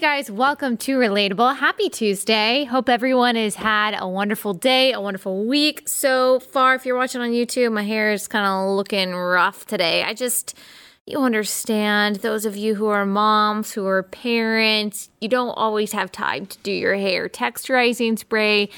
Guys, welcome to Relatable. Happy Tuesday. Hope everyone has had a wonderful day, a wonderful week so far. If you're watching on YouTube, my hair is kind of looking rough today. I just, you understand, those of you who are moms, who are parents, you don't always have time to do your hair. Texturizing spray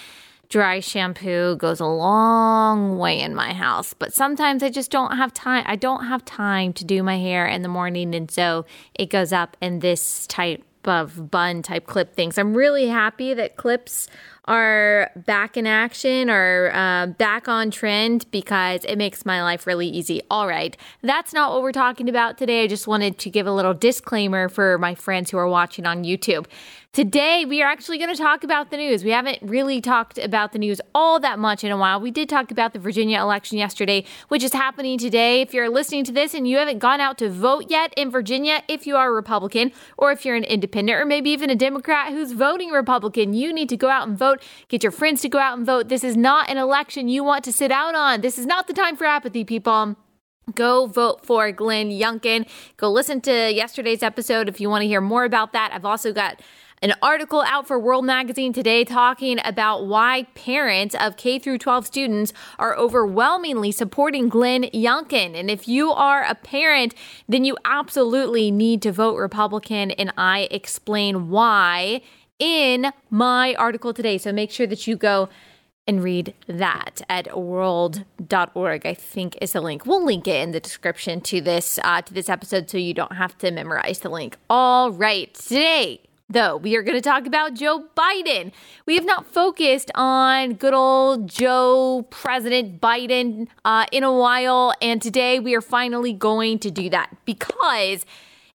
dry shampoo goes a long way in my house, but sometimes I just don't have time. I don't have time to do my hair in the morning, and so it goes up in this type of bun type clip things. I'm really happy that clips are back in action or uh, back on trend because it makes my life really easy. All right, that's not what we're talking about today. I just wanted to give a little disclaimer for my friends who are watching on YouTube. Today, we are actually going to talk about the news. We haven't really talked about the news all that much in a while. We did talk about the Virginia election yesterday, which is happening today. If you're listening to this and you haven't gone out to vote yet in Virginia, if you are a Republican or if you're an independent or maybe even a Democrat who's voting Republican, you need to go out and vote. Get your friends to go out and vote. This is not an election you want to sit out on. This is not the time for apathy, people. Go vote for Glenn Youngkin. Go listen to yesterday's episode if you want to hear more about that. I've also got an article out for World Magazine today talking about why parents of K through 12 students are overwhelmingly supporting Glenn Youngkin. And if you are a parent, then you absolutely need to vote Republican. And I explain why in my article today. So make sure that you go and read that at world.org i think is the link we'll link it in the description to this uh, to this episode so you don't have to memorize the link all right today though, we are going to talk about Joe Biden. We have not focused on good old Joe President Biden uh, in a while, and today we are finally going to do that because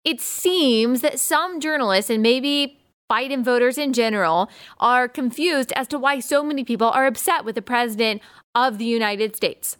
it seems that some journalists and maybe Biden voters in general are confused as to why so many people are upset with the president of the United States.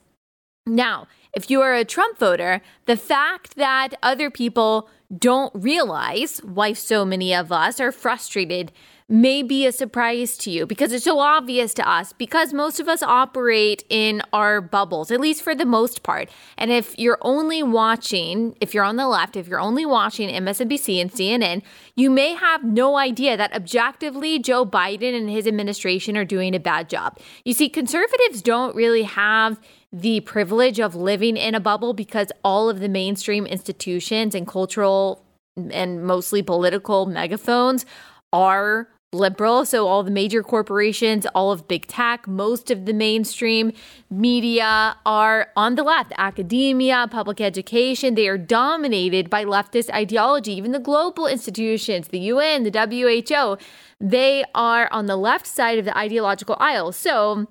Now, if you are a Trump voter, the fact that other people don't realize why so many of us are frustrated may be a surprise to you because it's so obvious to us because most of us operate in our bubbles, at least for the most part. And if you're only watching, if you're on the left, if you're only watching MSNBC and CNN, you may have no idea that objectively Joe Biden and his administration are doing a bad job. You see, conservatives don't really have the privilege of living in a bubble because all of the mainstream institutions and cultural and mostly political megaphones are liberal. So, all the major corporations, all of big tech, most of the mainstream media are on the left. Academia, public education, they are dominated by leftist ideology. Even the global institutions, the UN, the WHO, they are on the left side of the ideological aisle. So,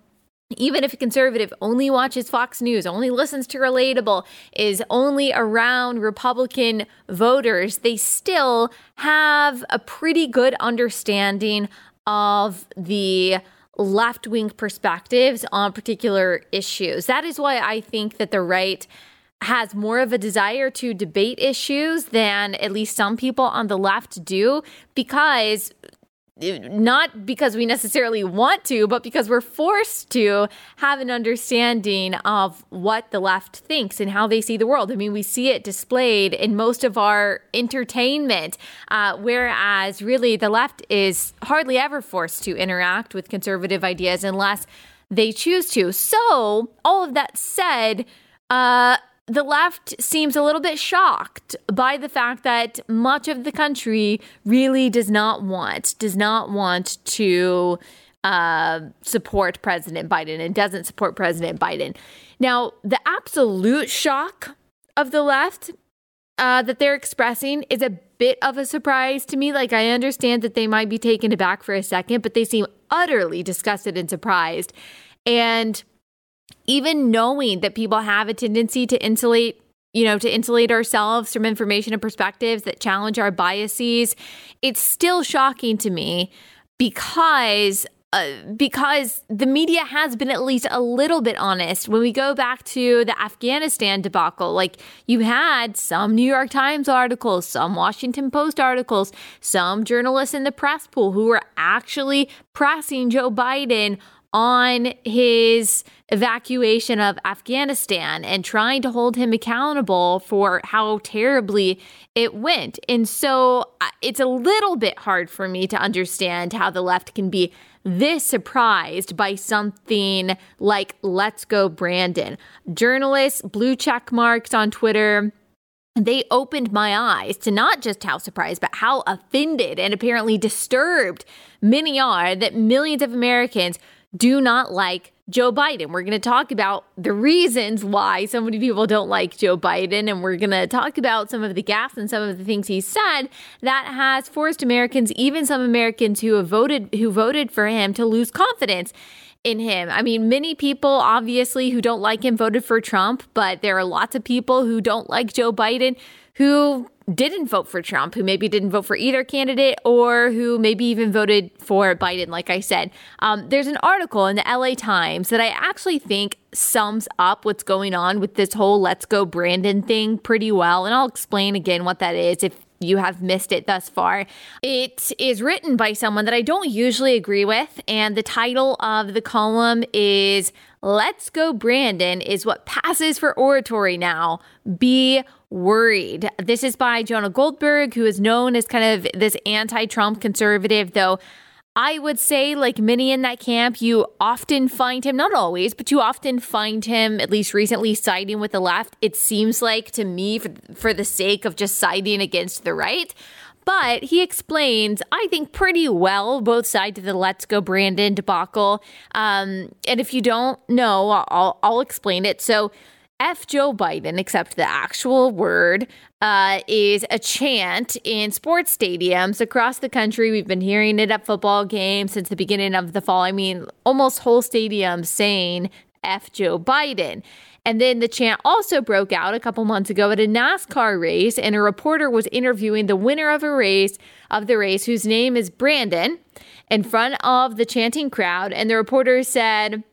even if a conservative only watches Fox News, only listens to Relatable, is only around Republican voters, they still have a pretty good understanding of the left wing perspectives on particular issues. That is why I think that the right has more of a desire to debate issues than at least some people on the left do because not because we necessarily want to, but because we're forced to have an understanding of what the left thinks and how they see the world. I mean, we see it displayed in most of our entertainment, uh, whereas really the left is hardly ever forced to interact with conservative ideas unless they choose to. So, all of that said, uh, the left seems a little bit shocked by the fact that much of the country really does not want does not want to uh, support President Biden and doesn't support President Biden. Now, the absolute shock of the left uh, that they're expressing is a bit of a surprise to me. Like, I understand that they might be taken aback for a second, but they seem utterly disgusted and surprised. And even knowing that people have a tendency to insulate you know, to insulate ourselves from information and perspectives that challenge our biases, it's still shocking to me because uh, because the media has been at least a little bit honest. When we go back to the Afghanistan debacle, like you had some New York Times articles, some Washington Post articles, some journalists in the press pool who were actually pressing Joe Biden on his evacuation of Afghanistan and trying to hold him accountable for how terribly it went. And so uh, it's a little bit hard for me to understand how the left can be this surprised by something like Let's Go Brandon. Journalists, blue check marks on Twitter, they opened my eyes to not just how surprised, but how offended and apparently disturbed many are that millions of Americans do not like Joe Biden. We're going to talk about the reasons why so many people don't like Joe Biden, and we're going to talk about some of the gaps and some of the things he said that has forced Americans, even some Americans who have voted who voted for him, to lose confidence in him. I mean, many people obviously who don't like him voted for Trump, but there are lots of people who don't like Joe Biden who didn't vote for Trump, who maybe didn't vote for either candidate, or who maybe even voted for Biden, like I said. Um, there's an article in the LA Times that I actually think sums up what's going on with this whole Let's Go Brandon thing pretty well. And I'll explain again what that is if you have missed it thus far. It is written by someone that I don't usually agree with, and the title of the column is Let's Go Brandon is what passes for oratory now. Be worried. This is by Jonah Goldberg, who is known as kind of this anti Trump conservative, though. I would say, like many in that camp, you often find him, not always, but you often find him, at least recently, siding with the left. It seems like to me, for, for the sake of just siding against the right. But he explains, I think, pretty well both sides of the Let's Go Brandon debacle. Um, and if you don't know, I'll, I'll explain it. So, F Joe Biden, except the actual word, uh, is a chant in sports stadiums across the country. We've been hearing it at football games since the beginning of the fall. I mean, almost whole stadiums saying F Joe Biden. And then the chant also broke out a couple months ago at a NASCAR race, and a reporter was interviewing the winner of a race of the race, whose name is Brandon, in front of the chanting crowd. And the reporter said,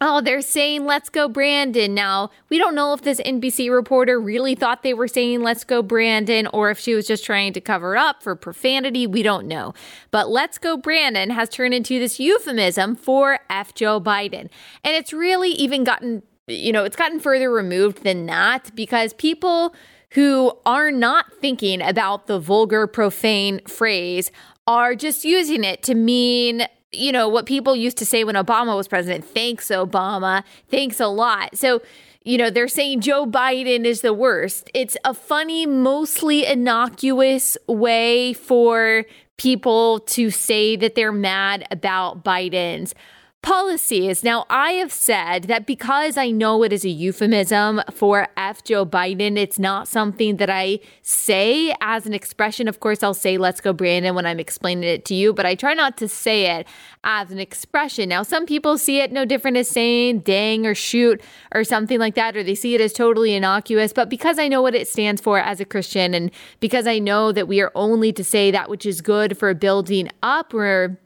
Oh, they're saying let's go Brandon. Now, we don't know if this NBC reporter really thought they were saying let's go Brandon or if she was just trying to cover up for profanity. We don't know. But let's go Brandon has turned into this euphemism for F Joe Biden. And it's really even gotten, you know, it's gotten further removed than that because people who are not thinking about the vulgar, profane phrase are just using it to mean you know, what people used to say when Obama was president thanks, Obama, thanks a lot. So, you know, they're saying Joe Biden is the worst. It's a funny, mostly innocuous way for people to say that they're mad about Biden's policies. Now, I have said that because I know it is a euphemism for F Joe Biden, it's not something that I say as an expression. Of course, I'll say, let's go, Brandon, when I'm explaining it to you, but I try not to say it as an expression. Now, some people see it no different as saying dang or shoot or something like that, or they see it as totally innocuous. But because I know what it stands for as a Christian, and because I know that we are only to say that which is good for building up, or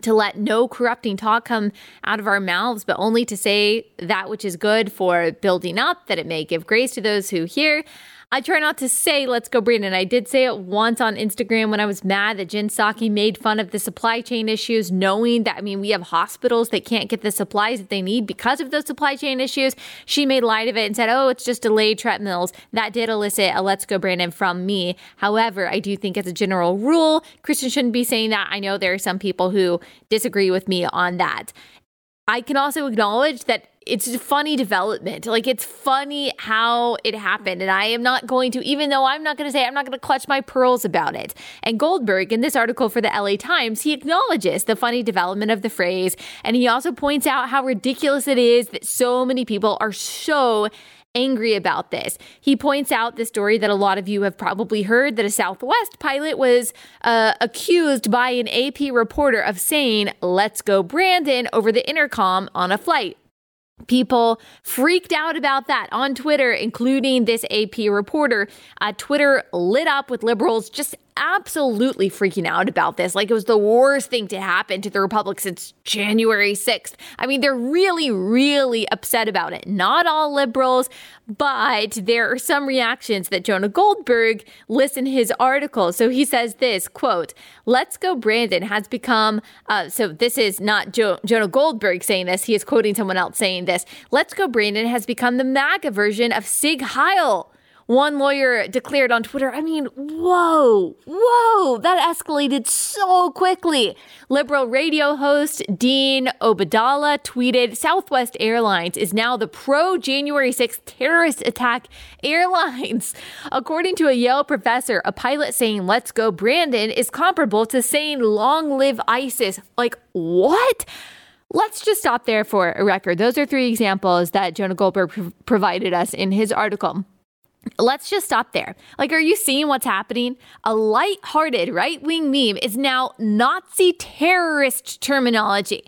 to let no corrupting talk come out of our mouths, but only to say that which is good for building up, that it may give grace to those who hear. I try not to say, let's go, Brandon. I did say it once on Instagram when I was mad that Jen Psaki made fun of the supply chain issues, knowing that, I mean, we have hospitals that can't get the supplies that they need because of those supply chain issues. She made light of it and said, oh, it's just delayed treadmills. That did elicit a let's go, Brandon from me. However, I do think as a general rule, Christian shouldn't be saying that. I know there are some people who disagree with me on that. I can also acknowledge that it's a funny development. Like it's funny how it happened. And I am not going to, even though I'm not going to say, I'm not going to clutch my pearls about it. And Goldberg, in this article for the LA Times, he acknowledges the funny development of the phrase. And he also points out how ridiculous it is that so many people are so angry about this. He points out the story that a lot of you have probably heard that a Southwest pilot was uh, accused by an AP reporter of saying, Let's go, Brandon, over the intercom on a flight. People freaked out about that on Twitter, including this AP reporter. Uh, Twitter lit up with liberals just absolutely freaking out about this. Like it was the worst thing to happen to the Republic since January 6th. I mean, they're really, really upset about it. Not all liberals, but there are some reactions that Jonah Goldberg lists in his article. So he says this quote, Let's Go Brandon has become, uh, so this is not jo- Jonah Goldberg saying this, he is quoting someone else saying this. Let's Go Brandon has become the MAGA version of Sieg Heil. One lawyer declared on Twitter, I mean, whoa, whoa, that escalated so quickly. Liberal radio host Dean Obeidallah tweeted Southwest Airlines is now the pro January 6th terrorist attack airlines. According to a Yale professor, a pilot saying, let's go, Brandon, is comparable to saying, long live ISIS. Like, what? Let's just stop there for a record. Those are three examples that Jonah Goldberg provided us in his article. Let's just stop there. Like, are you seeing what's happening? A light-hearted right-wing meme is now Nazi terrorist terminology.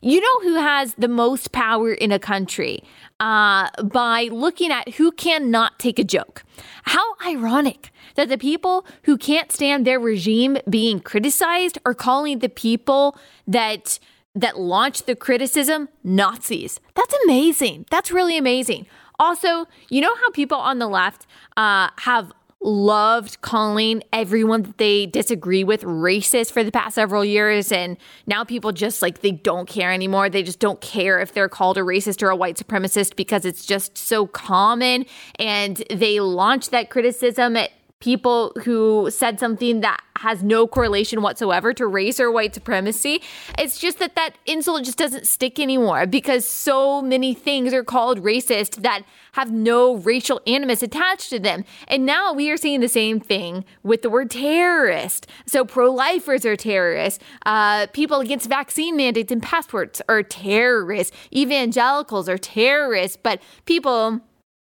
You know who has the most power in a country uh, by looking at who cannot take a joke. How ironic that the people who can't stand their regime being criticized are calling the people that that launched the criticism Nazis. That's amazing. That's really amazing. Also, you know how people on the left uh, have loved calling everyone that they disagree with racist for the past several years and now people just like they don't care anymore. They just don't care if they're called a racist or a white supremacist because it's just so common and they launch that criticism at people who said something that has no correlation whatsoever to race or white supremacy. It's just that that insult just doesn't stick anymore because so many things are called racist that have no racial animus attached to them. And now we are seeing the same thing with the word terrorist. So pro lifers are terrorists. Uh, people against vaccine mandates and passports are terrorists. Evangelicals are terrorists. But people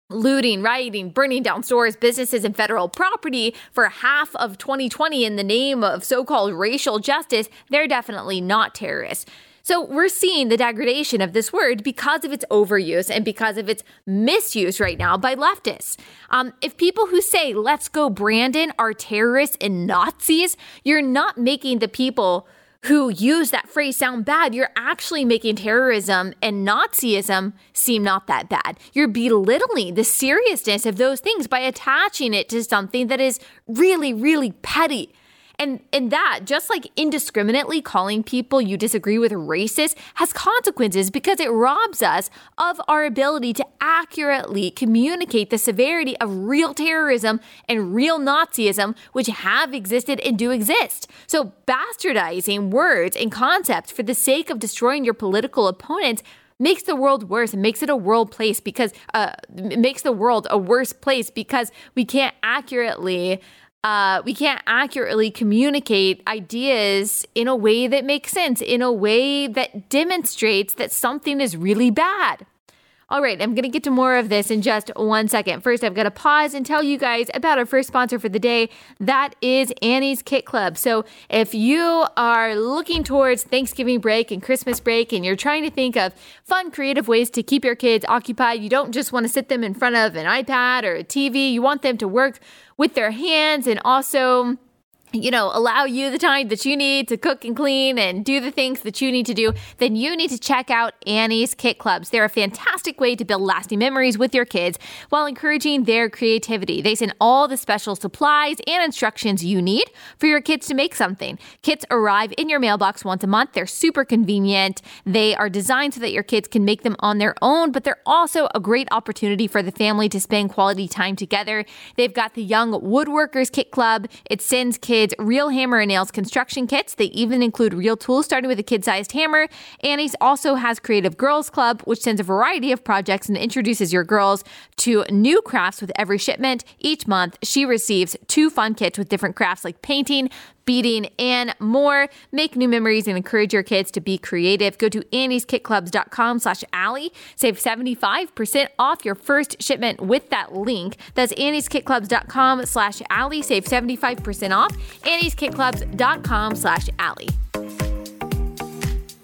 looting, rioting, burning down stores, businesses, and federal property for half of 2020 in the name of so called racial justice, they're definitely not terrorists. So we're seeing the degradation of this word because of its overuse and because of its misuse right now by leftists. Um, if people who say, let's go Brandon, are terrorists and Nazis, you're not making the people who use that phrase sound bad, you're actually making terrorism and Nazism seem not that bad. You're belittling the seriousness of those things by attaching it to something that is really, really petty and and that, just like indiscriminately calling people you disagree with racist, has consequences because it robs us of our ability to accurately communicate the severity of real terrorism and real Nazism, which have existed and do exist. So bastardizing words and concepts for the sake of destroying your political opponents makes the world worse and makes it a world place because uh, makes the world a worse place because we can't accurately uh, we can't accurately communicate ideas in a way that makes sense, in a way that demonstrates that something is really bad. All right, I'm going to get to more of this in just one second. First, I've got to pause and tell you guys about our first sponsor for the day. That is Annie's Kit Club. So, if you are looking towards Thanksgiving break and Christmas break and you're trying to think of fun, creative ways to keep your kids occupied, you don't just want to sit them in front of an iPad or a TV, you want them to work with their hands and also you know, allow you the time that you need to cook and clean and do the things that you need to do, then you need to check out Annie's Kit Clubs. They're a fantastic way to build lasting memories with your kids while encouraging their creativity. They send all the special supplies and instructions you need for your kids to make something. Kits arrive in your mailbox once a month. They're super convenient. They are designed so that your kids can make them on their own, but they're also a great opportunity for the family to spend quality time together. They've got the Young Woodworkers Kit Club. It sends kids kids real hammer and nails construction kits. They even include real tools, starting with a kid sized hammer. Annie's also has Creative Girls Club, which sends a variety of projects and introduces your girls to new crafts with every shipment. Each month, she receives two fun kits with different crafts like painting, beading, and more. Make new memories and encourage your kids to be creative. Go to annieskitclubs.com slash Allie. Save 75% off your first shipment with that link. That's annieskitclubs.com slash Allie. Save 75% off. annieskitclubs.com slash Allie.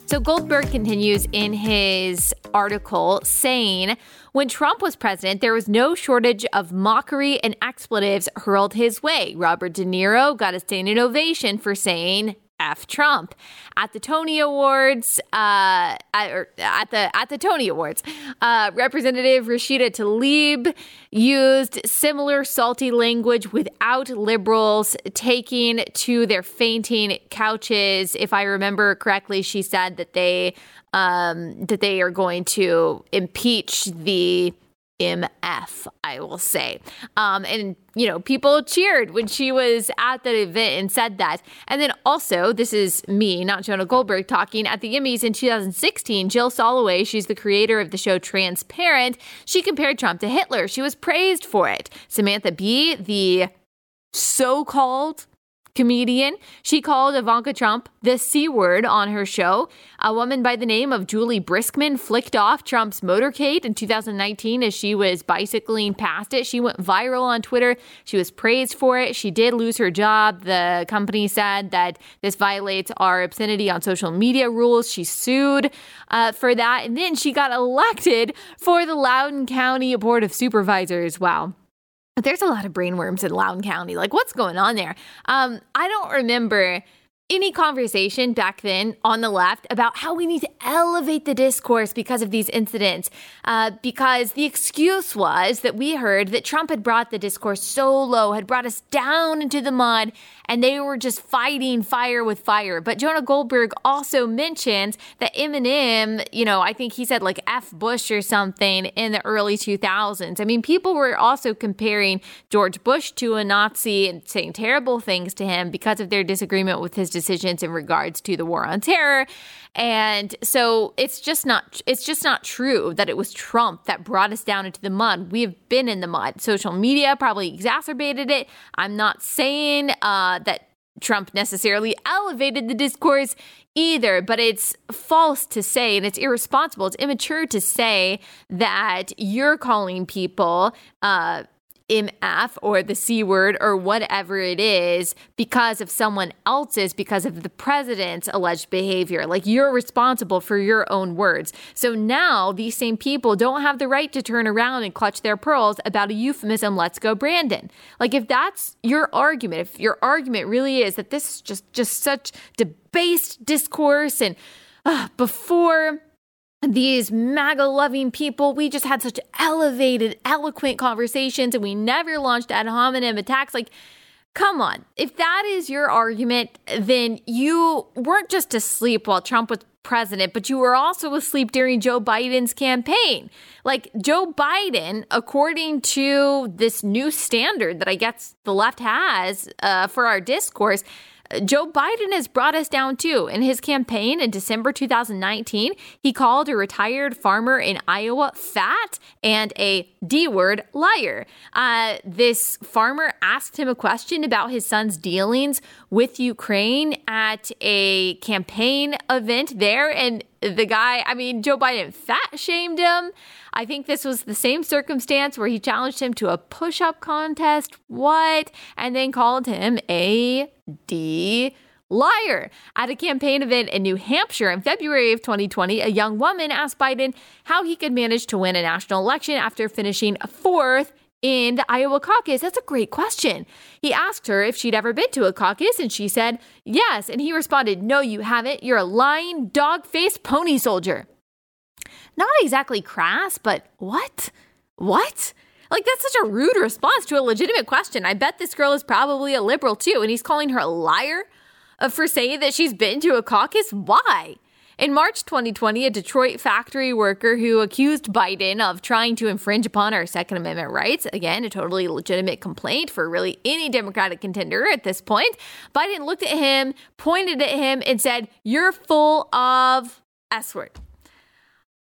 So Goldberg continues in his article saying, when Trump was president, there was no shortage of mockery and expletives hurled his way. Robert De Niro got a standing ovation for saying, F Trump. At the Tony Awards, uh, at, at, the at the Tony Awards, uh, Representative Rashida Tlaib used similar salty language without liberals taking to their fainting couches. If I remember correctly, she said that they um, that they are going to impeach the MF, I will say. Um, and, you know, people cheered when she was at the event and said that. And then also, this is me, not Jonah Goldberg, talking at the Emmys in 2016. Jill Soloway, she's the creator of the show Transparent, she compared Trump to Hitler. She was praised for it. Samantha Bee, the so called comedian. She called Ivanka Trump the C word on her show. A woman by the name of Juli Briskman flicked off Trump's motorcade in 2019 as she was bicycling past it. She went viral on Twitter. She was praised for it. She did lose her job. The company said that this violates our obscenity on social media rules. She sued uh, for that. And then she got elected for the Loudoun County Board of Supervisors. Wow there's a lot of brainworms in Loudoun County. Like, what's going on there? Um, I don't remember any conversation back then on the left about how we need to elevate the discourse because of these incidents. Uh, because the excuse was that we heard that Trump had brought the discourse so low, had brought us down into the mud, and they were just fighting fire with fire. But Jonah Goldberg also mentions that Eminem, you know, I think he said like F Bush or something in the early 2000s. I mean, people were also comparing George Bush to a Nazi and saying terrible things to him because of their disagreement with his decisions in regards to the war on terror. And so it's just not it's just not true that it was Trump that brought us down into the mud. We have been in the mud. Social media probably exacerbated it. I'm not saying uh, that Trump necessarily elevated the discourse either, but it's false to say and it's irresponsible, it's immature to say that you're calling people uh, MF or the C word or whatever it is because of someone else's, because of the president's alleged behavior. Like you're responsible for your own words. So now these same people don't have the right to turn around and clutch their pearls about a euphemism, let's go, Brandon. Like if that's your argument, if your argument really is that this is just, just such debased discourse and uh, before these MAGA loving people, we just had such elevated, eloquent conversations and we never launched ad hominem attacks. Like, come on. If that is your argument, then you weren't just asleep while Trump was president, but you were also asleep during Joe Biden's campaign. Like, Joe Biden, according to this new standard that I guess the left has uh, for our discourse, Joe Biden has brought us down too. In his campaign in December 2019, he called a retired farmer in Iowa fat and a D word liar. Uh, this farmer asked him a question about his son's dealings with Ukraine at a campaign event there. And the guy, I mean, Joe Biden fat shamed him. I think this was the same circumstance where he challenged him to a push up contest. What? And then called him a D liar. At a campaign event in New Hampshire in February of 2020, a young woman asked Biden how he could manage to win a national election after finishing fourth in the Iowa caucus? That's a great question. He asked her if she'd ever been to a caucus, and she said, yes. And he responded, No, you haven't. You're a lying, dog faced pony soldier. Not exactly crass, but what? What? Like, that's such a rude response to a legitimate question. I bet this girl is probably a liberal too, and he's calling her a liar uh, for saying that she's been to a caucus? Why? In March 2020, a Detroit factory worker who accused Biden of trying to infringe upon our Second Amendment rights, again, a totally legitimate complaint for really any Democratic contender at this point, Biden looked at him, pointed at him, and said, You're full of S word.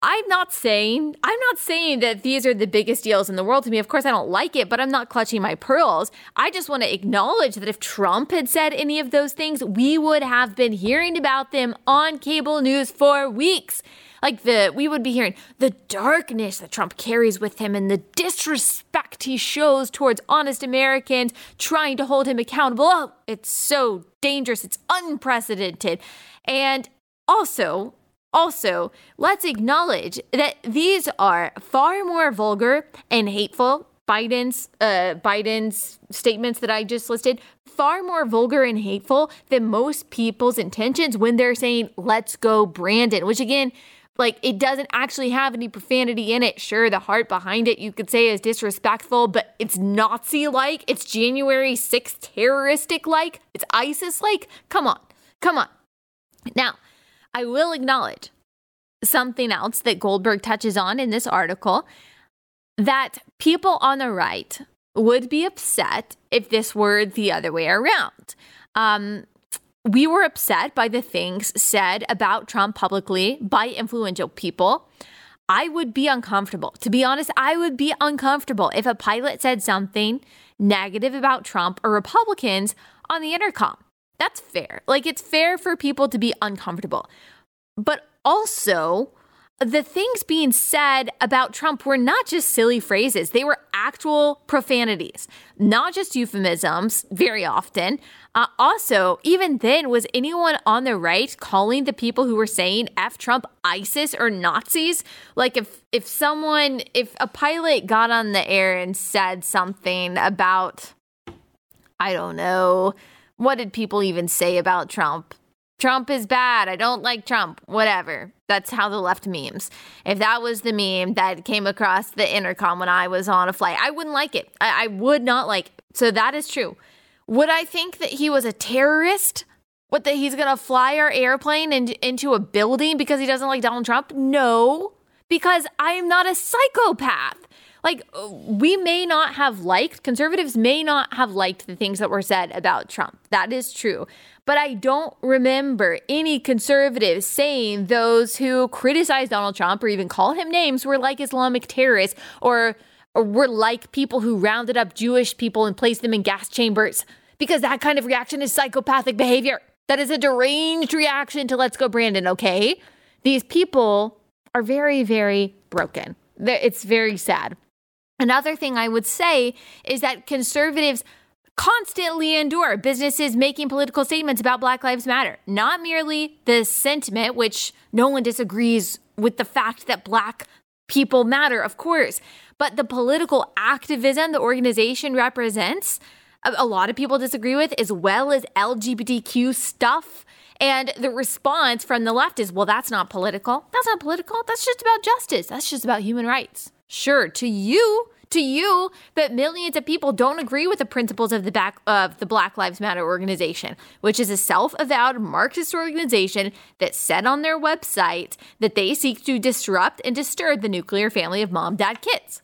I'm not saying I'm not saying that these are the biggest deals in the world to me. Of course, I don't like it, but I'm not clutching my pearls. I just want to acknowledge that if Trump had said any of those things, we would have been hearing about them on cable news for weeks. Like the we would be hearing the darkness that Trump carries with him and the disrespect he shows towards honest Americans trying to hold him accountable. Oh, it's so dangerous. It's unprecedented. And also, Also, let's acknowledge that these are far more vulgar and hateful. Biden's uh, Biden's statements that I just listed far more vulgar and hateful than most people's intentions when they're saying "Let's go, Brandon," which again like it doesn't actually have any profanity in it. Sure, the heart behind it you could say is disrespectful, but it's Nazi like, it's January 6th terroristic like, it's ISIS like. Come on, come on. Now, I will acknowledge something else that Goldberg touches on in this article that people on the right would be upset if this were the other way around. Um, we were upset by the things said about Trump publicly by influential people. I would be uncomfortable. To be honest, I would be uncomfortable if a pilot said something negative about Trump or Republicans on the intercom. That's fair. Like, it's fair for people to be uncomfortable. But also, the things being said about Trump were not just silly phrases, they were actual profanities, not just euphemisms very often. Uh, also, even then, was anyone on the right calling the people who were saying F Trump ISIS or Nazis? Like, if, if someone, if a pilot got on the air and said something about, I don't know, what did people even say about Trump? Trump is bad. I don't like Trump. Whatever. That's how the left memes. If that was the meme that came across the intercom when I was on a flight, I wouldn't like it. I, I would not like it. So that is true. Would I think that he was a terrorist? What, that he's going to fly our airplane in, into a building because he doesn't like Donald Trump? No, because I am not a psychopath. Like, we may not have liked, conservatives may not have liked the things that were said about Trump. That is true. But I don't remember any conservatives saying those who criticize Donald Trump or even call him names were like Islamic terrorists or, or were like people who rounded up Jewish people and placed them in gas chambers because that kind of reaction is psychopathic behavior. That is a deranged reaction to Let's Go Brandon, okay? These people are very, very broken. It's very sad. Another thing I would say is that conservatives constantly endure businesses making political statements about Black Lives Matter. Not merely the sentiment, which no one disagrees with the fact that Black people matter, of course, but the political activism the organization represents, a lot of people disagree with, as well as LGBTQ stuff. And the response from the left is, well, that's not political. That's not political. That's just about justice. That's just about human rights. Sure, to you, to you that millions of people don't agree with the principles of the back of the Black Lives Matter organization, which is a self-avowed Marxist organization that said on their website that they seek to disrupt and disturb the nuclear family of mom, dad, kids.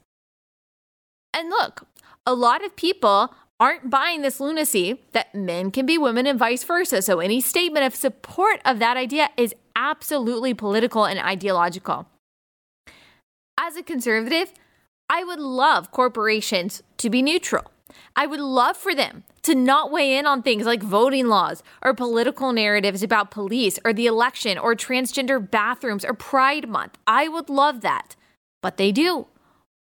And look, a lot of people aren't buying this lunacy that men can be women and vice versa. So any statement of support of that idea is absolutely political and ideological. As a conservative, I would love corporations to be neutral. I would love for them to not weigh in on things like voting laws or political narratives about police or the election or transgender bathrooms or Pride Month. I would love that. But they do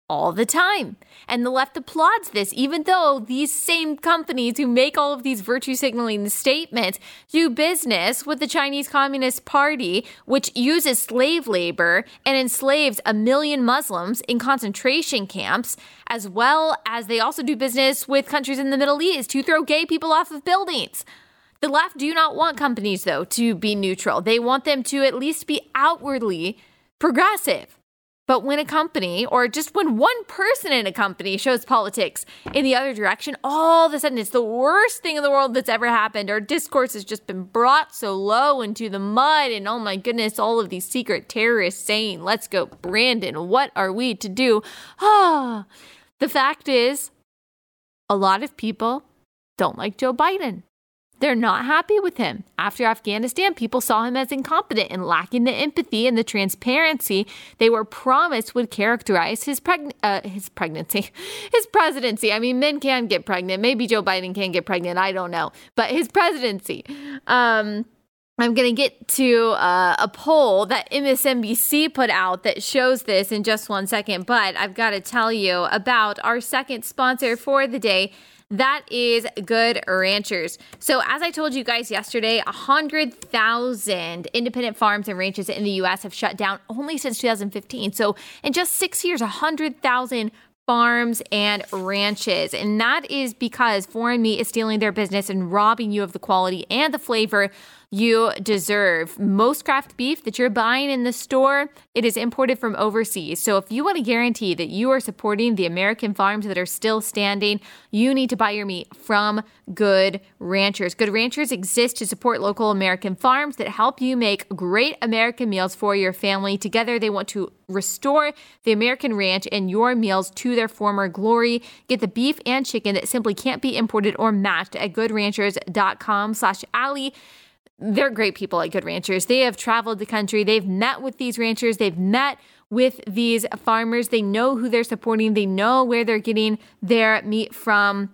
all the time. And the left applauds this, even though these same companies who make all of these virtue signaling statements do business with the Chinese Communist Party, which uses slave labor and enslaves a million Muslims in concentration camps, as well as they also do business with countries in the Middle East who throw gay people off of buildings. The left do not want companies, though, to be neutral. They want them to at least be outwardly progressive. But when a company, or just when one person in a company shows politics in the other direction, all of a sudden it's the worst thing in the world that's ever happened. Our discourse has just been brought so low into the mud. And oh my goodness, all of these secret terrorists saying, let's go, Brandon, what are we to do? Ah, the fact is, a lot of people don't like Joe Biden. They're not happy with him. After Afghanistan, people saw him as incompetent and lacking the empathy and the transparency they were promised would characterize his, preg- uh, his pregnancy, his presidency. I mean, men can get pregnant. Maybe Joe Biden can get pregnant. I don't know. But his presidency. Um, I'm going to get to uh, a poll that MSNBC put out that shows this in just one second. But I've got to tell you about our second sponsor for the day That is Good Ranchers. So, as I told you guys yesterday, 100,000 independent farms and ranches in the U.S. have shut down only since 2015. So, in just six years, 100,000 farms and ranches. And that is because foreign meat is stealing their business and robbing you of the quality and the flavor you deserve. Most craft beef that you're buying in the store, it is imported from overseas. So if you want to guarantee that you are supporting the American farms that are still standing, you need to buy your meat from Good Ranchers. Good Ranchers exist to support local American farms that help you make great American meals for your family. Together, they want to restore the American ranch and your meals to their former glory. Get the beef and chicken that simply can't be imported or matched at goodranchers.com slash Allie they're great people at Good Ranchers. They have traveled the country, they've met with these ranchers, they've met with these farmers, they know who they're supporting, they know where they're getting their meat from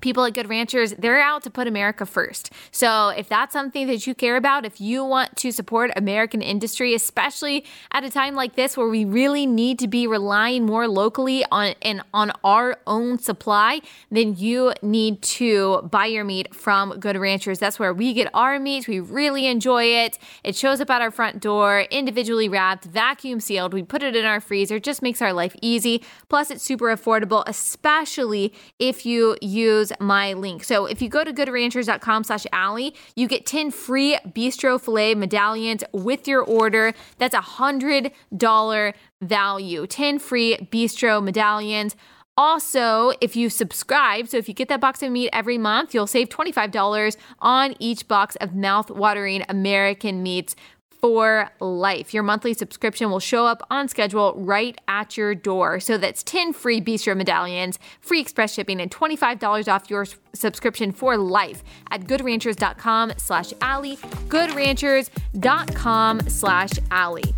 people at Good Ranchers, they're out to put America first. So if that's something that you care about, if you want to support American industry, especially at a time like this where we really need to be relying more locally on and on our own supply, then you need to buy your meat from Good Ranchers. That's where we get our meat. We really enjoy it. It shows up at our front door, individually wrapped, vacuum sealed. We put it in our freezer. Just makes our life easy. Plus, it's super affordable, especially if you use use my link. So if you go to goodranchers.com slash Allie, you get 10 free bistro filet medallions with your order. That's a $100 value. 10 free bistro medallions. Also, if you subscribe, so if you get that box of meat every month, you'll save $25 on each box of mouth-watering American meats for life. Your monthly subscription will show up on schedule right at your door. So that's 10 free Bistro medallions, free express shipping, and $25 off your subscription for life at goodranchers.com slash Allie, goodranchers.com slash Allie.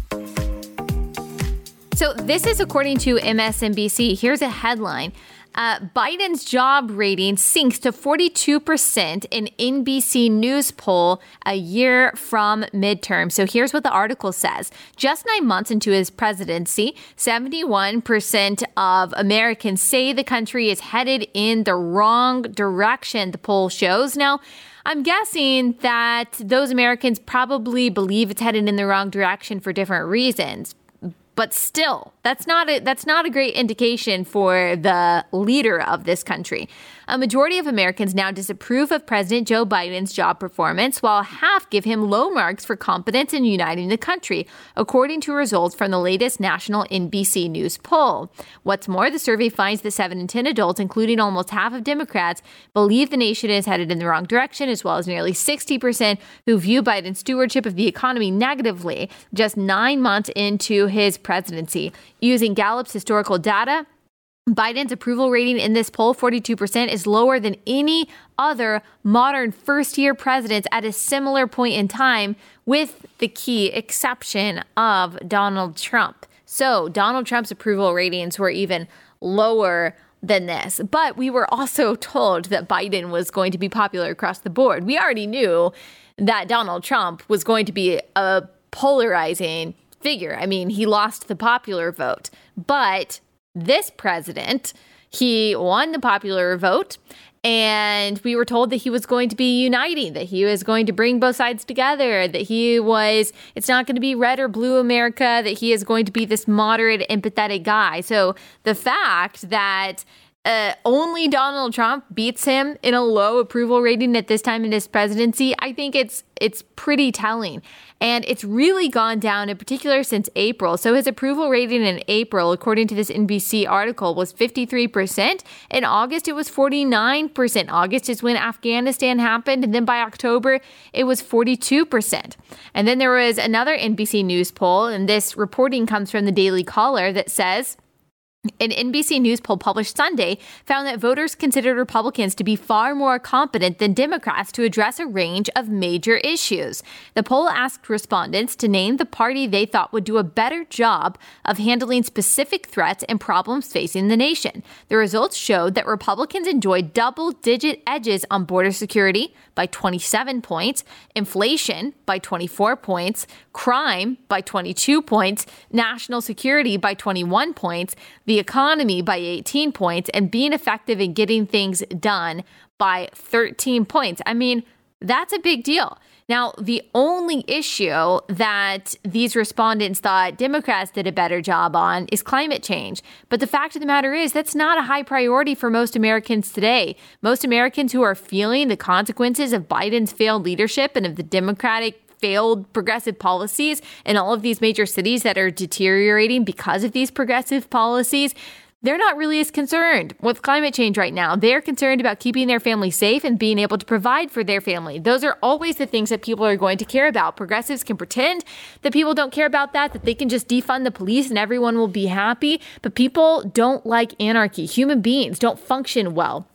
So this is according to MSNBC. Here's a headline. Uh, Biden's job rating sinks to 42% in NBC News poll a year from midterm. So here's what the article says. Just nine months into his presidency, 71% of Americans say the country is headed in the wrong direction, the poll shows. Now, I'm guessing that those Americans probably believe it's headed in the wrong direction for different reasons but still that's not a that's not a great indication for the leader of this country a majority of Americans now disapprove of President Joe Biden's job performance, while half give him low marks for competence in uniting the country, according to results from the latest national NBC News poll. What's more, the survey finds that 7 in 10 adults, including almost half of Democrats, believe the nation is headed in the wrong direction, as well as nearly 60% who view Biden's stewardship of the economy negatively just nine months into his presidency. Using Gallup's historical data, Biden's approval rating in this poll, 42%, is lower than any other modern first year presidents at a similar point in time, with the key exception of Donald Trump. So, Donald Trump's approval ratings were even lower than this. But we were also told that Biden was going to be popular across the board. We already knew that Donald Trump was going to be a polarizing figure. I mean, he lost the popular vote, but this president, he won the popular vote. And we were told that he was going to be uniting, that he was going to bring both sides together, that he was, it's not going to be red or blue America, that he is going to be this moderate, empathetic guy. So the fact that uh, only Donald Trump beats him in a low approval rating at this time in his presidency. I think it's it's pretty telling. And it's really gone down in particular since April. So his approval rating in April, according to this NBC article, was 53%. In August, it was 49%. August is when Afghanistan happened. And then by October, it was 42%. And then there was another NBC News poll, and this reporting comes from the Daily Caller that says, an NBC News poll published Sunday found that voters considered Republicans to be far more competent than Democrats to address a range of major issues. The poll asked respondents to name the party they thought would do a better job of handling specific threats and problems facing the nation. The results showed that Republicans enjoyed double digit edges on border security by 27 points, inflation by 24 points, crime by 22 points, national security by 21 points. The the economy by 18 points, and being effective in getting things done by 13 points. I mean, that's a big deal. Now, the only issue that these respondents thought Democrats did a better job on is climate change. But the fact of the matter is, that's not a high priority for most Americans today. Most Americans who are feeling the consequences of Biden's failed leadership and of the Democratic failed progressive policies in all of these major cities that are deteriorating because of these progressive policies they're not really as concerned with climate change right now. They're concerned about keeping their family safe and being able to provide for their family. Those are always the things that people are going to care about. Progressives can pretend that people don't care about that, that they can just defund the police and everyone will be happy. But people don't like anarchy. Human beings don't function well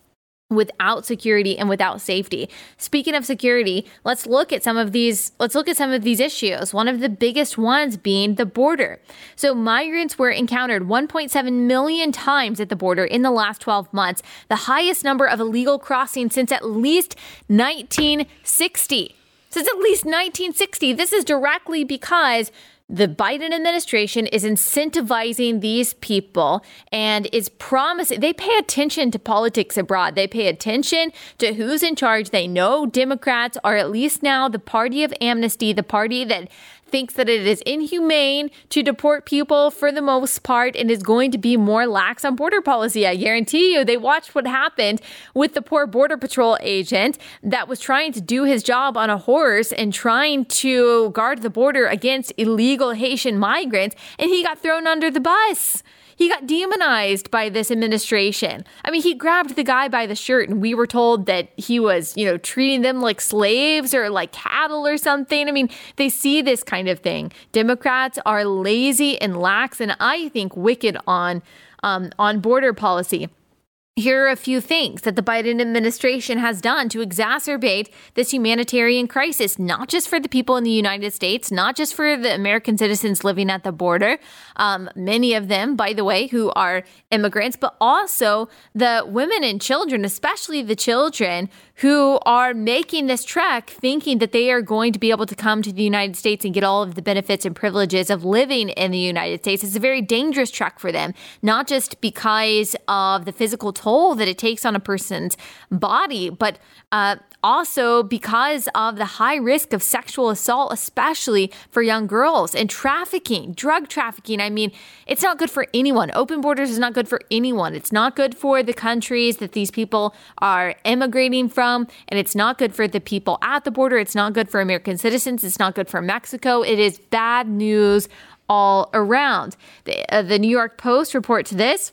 without security and without safety. Speaking of security, let's look at some of these let's look at some of these issues. One of the biggest ones being the border. So migrants were encountered 1.7 million times at the border in the last 12 months, the highest number of illegal crossings since at least 1960. Since at least 1960. This is directly because the Biden administration is incentivizing these people and is promising they pay attention to politics abroad. They pay attention to who's in charge. They know Democrats are at least now the party of amnesty, the party that thinks that it is inhumane to deport people for the most part and is going to be more lax on border policy. I guarantee you, they watched what happened with the poor Border Patrol agent that was trying to do his job on a horse and trying to guard the border against illegal Haitian migrants, and he got thrown under the bus. He got demonized by this administration. I mean, he grabbed the guy by the shirt, and we were told that he was, you know, treating them like slaves or like cattle or something. I mean, they see this kind of thing. Democrats are lazy and lax, and I think wicked on um, on border policy. Here are a few things that the Biden administration has done to exacerbate this humanitarian crisis, not just for the people in the United States, not just for the American citizens living at the border, um, many of them, by the way, who are immigrants, but also the women and children, especially the children who are making this trek thinking that they are going to be able to come to the United States and get all of the benefits and privileges of living in the United States. It's a very dangerous trek for them, not just because of the physical toll that it takes on a person's body, but uh, also because of the high risk of sexual assault, especially for young girls, and trafficking, drug trafficking. I mean, it's not good for anyone. Open borders is not good for anyone. It's not good for the countries that these people are immigrating from, and it's not good for the people at the border. It's not good for American citizens. It's not good for Mexico. It is bad news all around. The, uh, the New York Post report to this.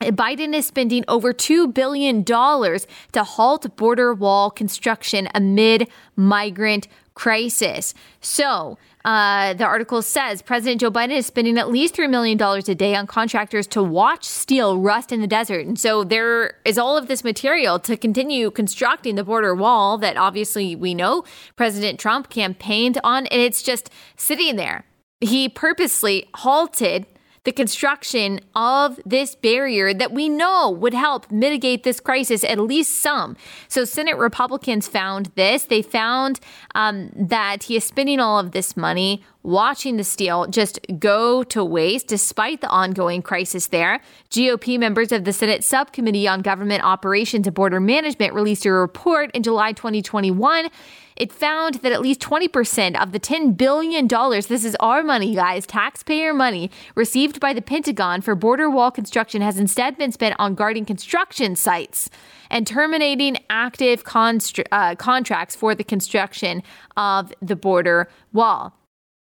Biden is spending over $2 billion to halt border wall construction amid migrant crisis. So, uh, the article says President Joe Biden is spending at least $3 million a day on contractors to watch steel rust in the desert. And so there is all of this material to continue constructing the border wall that obviously we know President Trump campaigned on, and it's just sitting there. He purposely halted the construction of this barrier that we know would help mitigate this crisis at least some. So, Senate Republicans found this. They found um, that he is spending all of this money watching the steel just go to waste despite the ongoing crisis there. GOP members of the Senate Subcommittee on Government Operations and Border Management released a report in July 2021 it found that at least 20% of the $10 billion, this is our money, guys, taxpayer money, received by the Pentagon for border wall construction has instead been spent on guarding construction sites and terminating active uh, contracts for the construction of the border wall.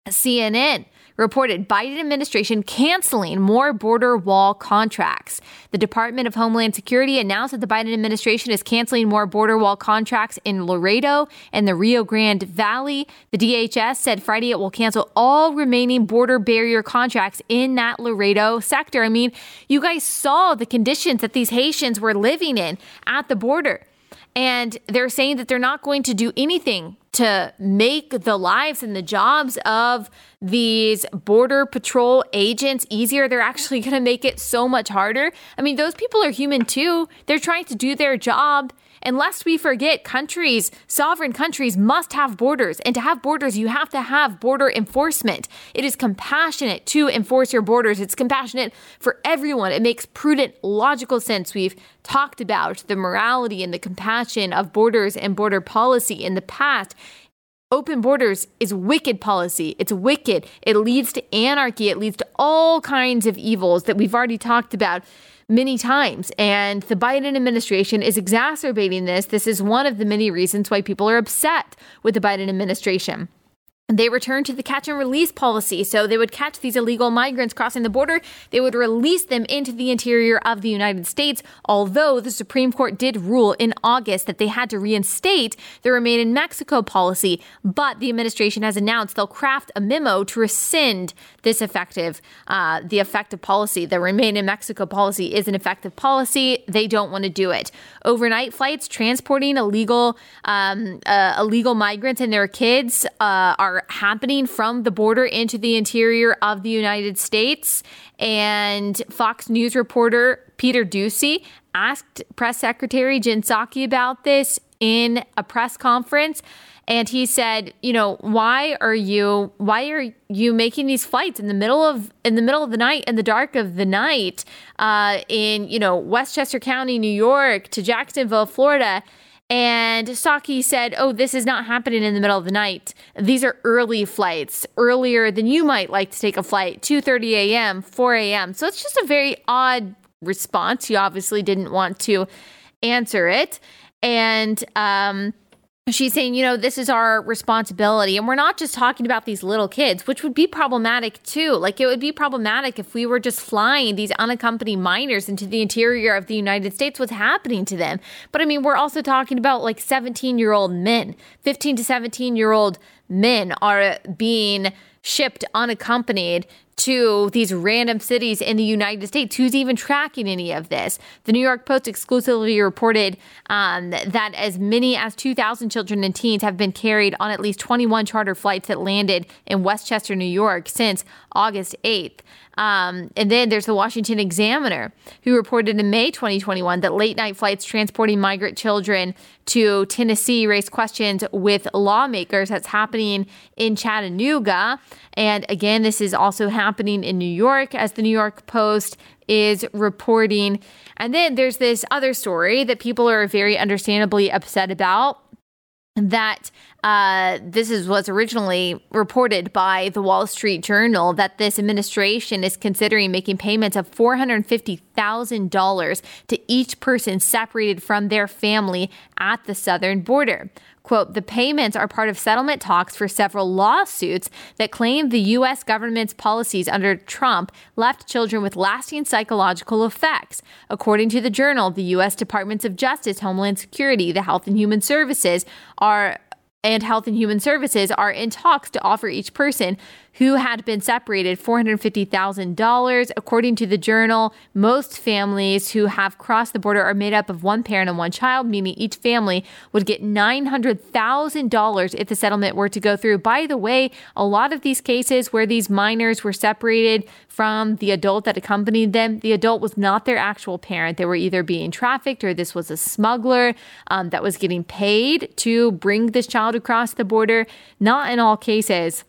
CNN reported Biden administration canceling more border wall contracts. The Department of Homeland Security announced that the Biden administration is canceling more border wall contracts in Laredo and the Rio Grande Valley. The DHS said Friday it will cancel all remaining border barrier contracts in that Laredo sector. I mean, you guys saw the conditions that these Haitians were living in at the border. And they're saying that they're not going to do anything to make the lives and the jobs of these border patrol agents easier. They're actually going to make it so much harder. I mean, those people are human too. They're trying to do their job. And lest we forget, countries, sovereign countries must have borders. And to have borders, you have to have border enforcement. It is compassionate to enforce your borders. It's compassionate for everyone. It makes prudent, logical sense. We've talked about the morality and the compassion of borders and border policy in the past. Open borders is wicked policy. It's wicked. It leads to anarchy. It leads to all kinds of evils that we've already talked about many times. And the Biden administration is exacerbating this. This is one of the many reasons why people are upset with the Biden administration they returned to the catch and release policy. So they would catch these illegal migrants crossing the border. They would release them into the interior of the United States. Although the Supreme Court did rule in August that they had to reinstate the remain in Mexico policy. But the administration has announced they'll craft a memo to rescind this effective, uh, the effective policy. The remain in Mexico policy is an effective policy. They don't want to do it. Overnight flights transporting illegal, um, uh, illegal migrants and their kids uh, are happening from the border into the interior of the United States. And Fox News reporter Peter Doocy asked Press Secretary Jen Psaki about this in a press conference and he said you know why are you why are you making these flights in the middle of in the middle of the night in the dark of the night uh, in you know westchester county new york to jacksonville florida and Psaki said, Oh, this is not happening in the middle of the night. These are early flights, earlier than you might like to take a flight, 2:30 a.m., 4 a.m. So it's just a very odd response. You obviously didn't want to answer it. And um, she's saying, you know, this is our responsibility. And we're not just talking about these little kids, which would be problematic too. Like, it would be problematic if we were just flying these unaccompanied minors into the interior of the United States. What's happening to them? But I mean, we're also talking about like 17 year old men, 15 to 17 year old men are being shipped unaccompanied to these random cities in the United States. Who's even tracking any of this? The New York Post exclusively reported um, that as many as 2,000 children and teens have been carried on at least 21 charter flights that landed in Westchester, New York since August 8th. Um, and then there's the Washington Examiner, who reported in May 2021 that late night flights transporting migrant children to Tennessee raised questions with lawmakers. That's happening in Chattanooga. And again, this is also happening in New York, as the New York Post is reporting. And then there's this other story that people are very understandably upset about that uh, this is was originally reported by the Wall Street Journal that this administration is considering making payments of four hundred fifty thousand dollars to each person separated from their family at the southern border. Quote, the payments are part of settlement talks for several lawsuits that claim the U.S. government's policies under Trump left children with lasting psychological effects. According to the journal, the U.S. Departments of Justice, Homeland Security, the Health and Human Services are and Health and Human Services are in talks to offer each person who had been separated $450,000. According to the journal, most families who have crossed the border are made up of one parent and one child, meaning each family would get $900,000 if the settlement were to go through. By the way, a lot of these cases where these minors were separated from the adult that accompanied them, the adult was not their actual parent. They were either being trafficked or this was a smuggler um, that was getting paid to bring this child across the border. Not in all cases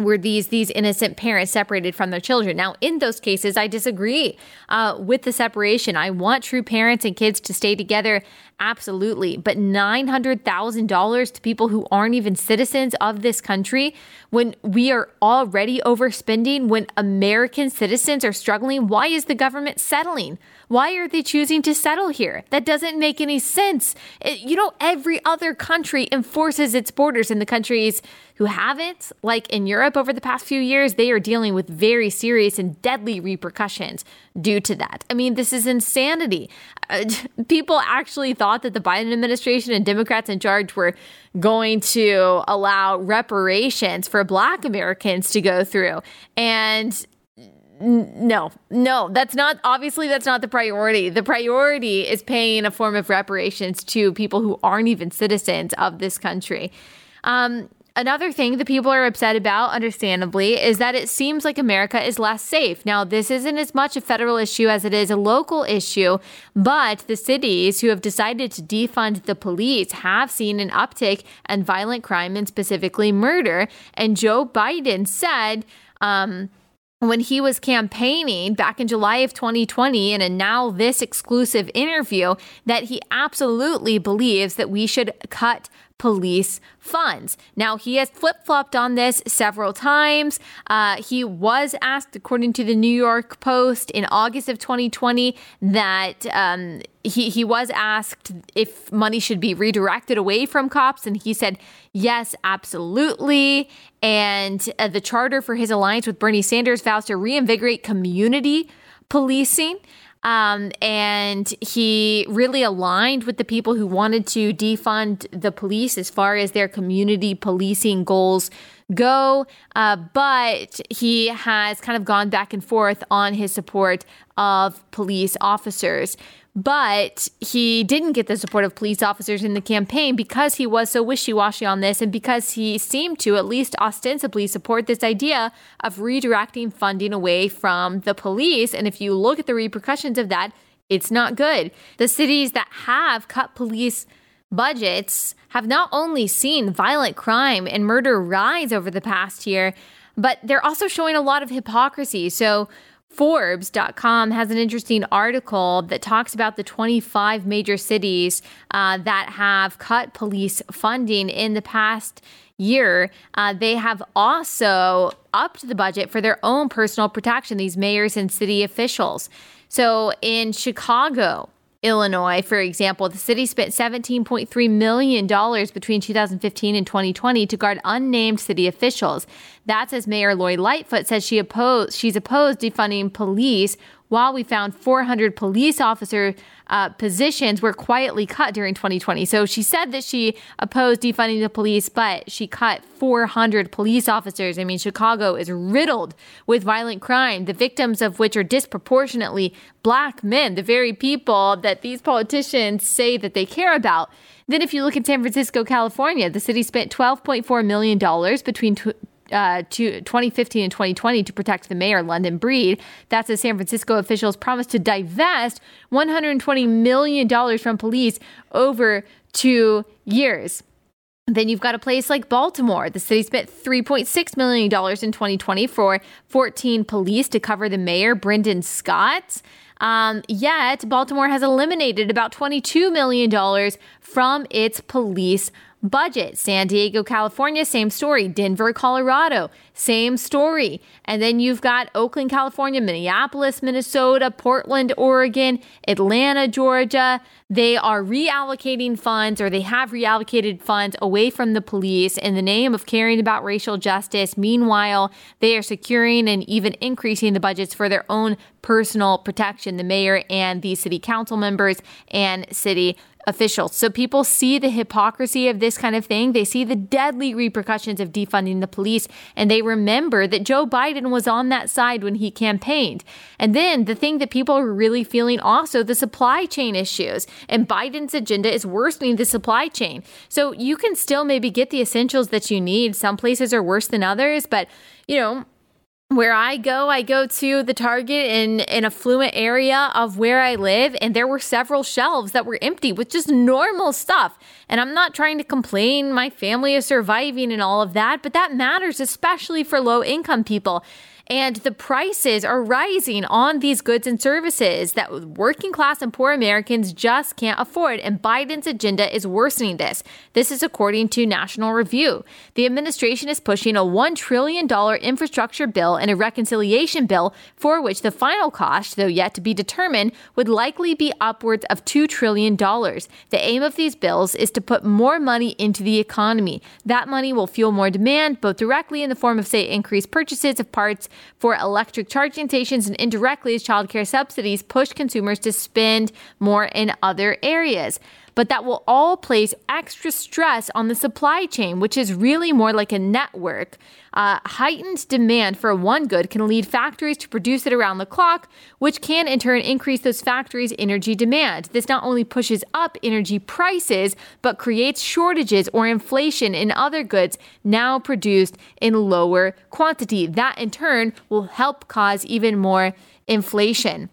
were these these innocent parents separated from their children. Now in those cases i disagree uh, with the separation. I want true parents and kids to stay together absolutely. But $900000 to people who aren't even citizens of this country when we are already overspending when american citizens are struggling why is the government settling why are they choosing to settle here? That doesn't make any sense. It, you know, every other country enforces its borders, and the countries who haven't, like in Europe over the past few years, they are dealing with very serious and deadly repercussions due to that. I mean, this is insanity. Uh, people actually thought that the Biden administration and Democrats in charge were going to allow reparations for Black Americans to go through. And no, no, that's not obviously that's not the priority. The priority is paying a form of reparations to people who aren't even citizens of this country. Um, Another thing that people are upset about, understandably, is that it seems like America is less safe. Now, this isn't as much a federal issue as it is a local issue, but the cities who have decided to defund the police have seen an uptick in violent crime and specifically murder. And Joe Biden said, um, when he was campaigning back in July of 2020 in a now this exclusive interview that he absolutely believes that we should cut police funds. Now, he has flip flopped on this several times. Uh, he was asked, according to the New York Post, in August of 2020, that um, he, he was asked if money should be redirected away from cops. And he said, yes, absolutely. And uh, the charter for his alliance with Bernie Sanders vows to reinvigorate community policing. Um, and he really aligned with the people who wanted to defund the police as far as their community policing goals go. Uh, but he has kind of gone back and forth on his support of police officers. But he didn't get the support of police officers in the campaign because he was so wishy washy on this and because he seemed to, at least ostensibly, support this idea of redirecting funding away from the police. And if you look at the repercussions of that, it's not good. The cities that have cut police budgets have not only seen violent crime and murder rise over the past year, but they're also showing a lot of hypocrisy. So, Forbes.com has an interesting article that talks about the 25 major cities uh, that have cut police funding in the past year. Uh, they have also upped the budget for their own personal protection, these mayors and city officials. So in Chicago, Illinois, for example, the city spent $17.3 million between 2015 and 2020 to guard unnamed city officials. That's as Mayor Lori Lightfoot says she opposed, she's opposed defunding police while we found 400 police officer uh, positions were quietly cut during 2020. So she said that she opposed defunding the police, but she cut 400 police officers. I mean, Chicago is riddled with violent crime, the victims of which are disproportionately black men, the very people that these politicians say that they care about. Then, if you look at San Francisco, California, the city spent $12.4 million between uh, to 2015 and 2020 to protect the mayor, London Breed. That's as San Francisco officials promised to divest $120 million from police over two years. Then you've got a place like Baltimore. The city spent $3.6 million in 2020 for 14 police to cover the mayor, Brandon Scott. Um, yet, Baltimore has eliminated about $22 million from its police budget. San Diego, California, same story. Denver, Colorado, same story. And then you've got Oakland, California, Minneapolis, Minnesota, Portland, Oregon, Atlanta, Georgia. They are reallocating funds or they have reallocated funds away from the police in the name of caring about racial justice. Meanwhile, they are securing and even increasing the budgets for their own personal protection, the mayor and the city council members and city officials. So people see the hypocrisy of this kind of thing. They see the deadly repercussions of defunding the police, and they remember that Joe Biden was on that side when he campaigned. And then the thing that people are really feeling also the supply chain issues. And Biden's agenda is worsening the supply chain. So you can still maybe get the essentials that you need. Some places are worse than others, but you know, where I go, I go to the Target in an affluent area of where I live, and there were several shelves that were empty with just normal stuff. And I'm not trying to complain, my family is surviving and all of that, but that matters, especially for low income people. And the prices are rising on these goods and services that working class and poor Americans just can't afford. And Biden's agenda is worsening this. This is according to National Review. The administration is pushing a $1 trillion infrastructure bill and a reconciliation bill for which the final cost, though yet to be determined, would likely be upwards of $2 trillion. The aim of these bills is to put more money into the economy. That money will fuel more demand, both directly in the form of, say, increased purchases of parts for electric charging stations and indirectly as childcare subsidies push consumers to spend more in other areas. But that will all place extra stress on the supply chain, which is really more like a network. Uh, heightened demand for one good can lead factories to produce it around the clock, which can in turn increase those factories' energy demand. This not only pushes up energy prices, but creates shortages or inflation in other goods now produced in lower quantity. That in turn will help cause even more inflation.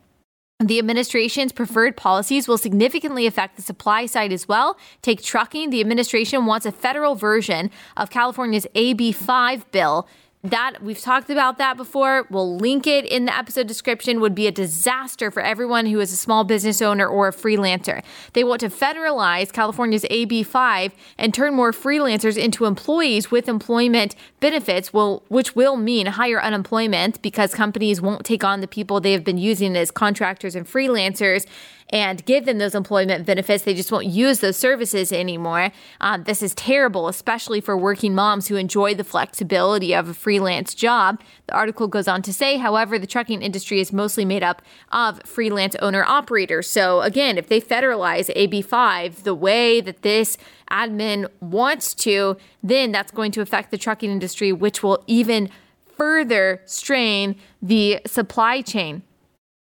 The administration's preferred policies will significantly affect the supply side as well. Take trucking. The administration wants a federal version of California's AB5 bill that we've talked about that before. We'll link it in the episode description. Would be a disaster for everyone who is a small business owner or a freelancer. They want to federalize California's AB5 and turn more freelancers into employees with employment benefits, will, which will mean higher unemployment because companies won't take on the people they have been using as contractors and freelancers and give them those employment benefits. They just won't use those services anymore. Um, this is terrible, especially for working moms who enjoy the flexibility of a freelance job. The article goes on to say, however, the trucking industry is mostly made up of freelance owner operators. So, again, if they federalize AB5 the way that this admin wants to, then that's going to affect the trucking industry, which will even further strain the supply chain.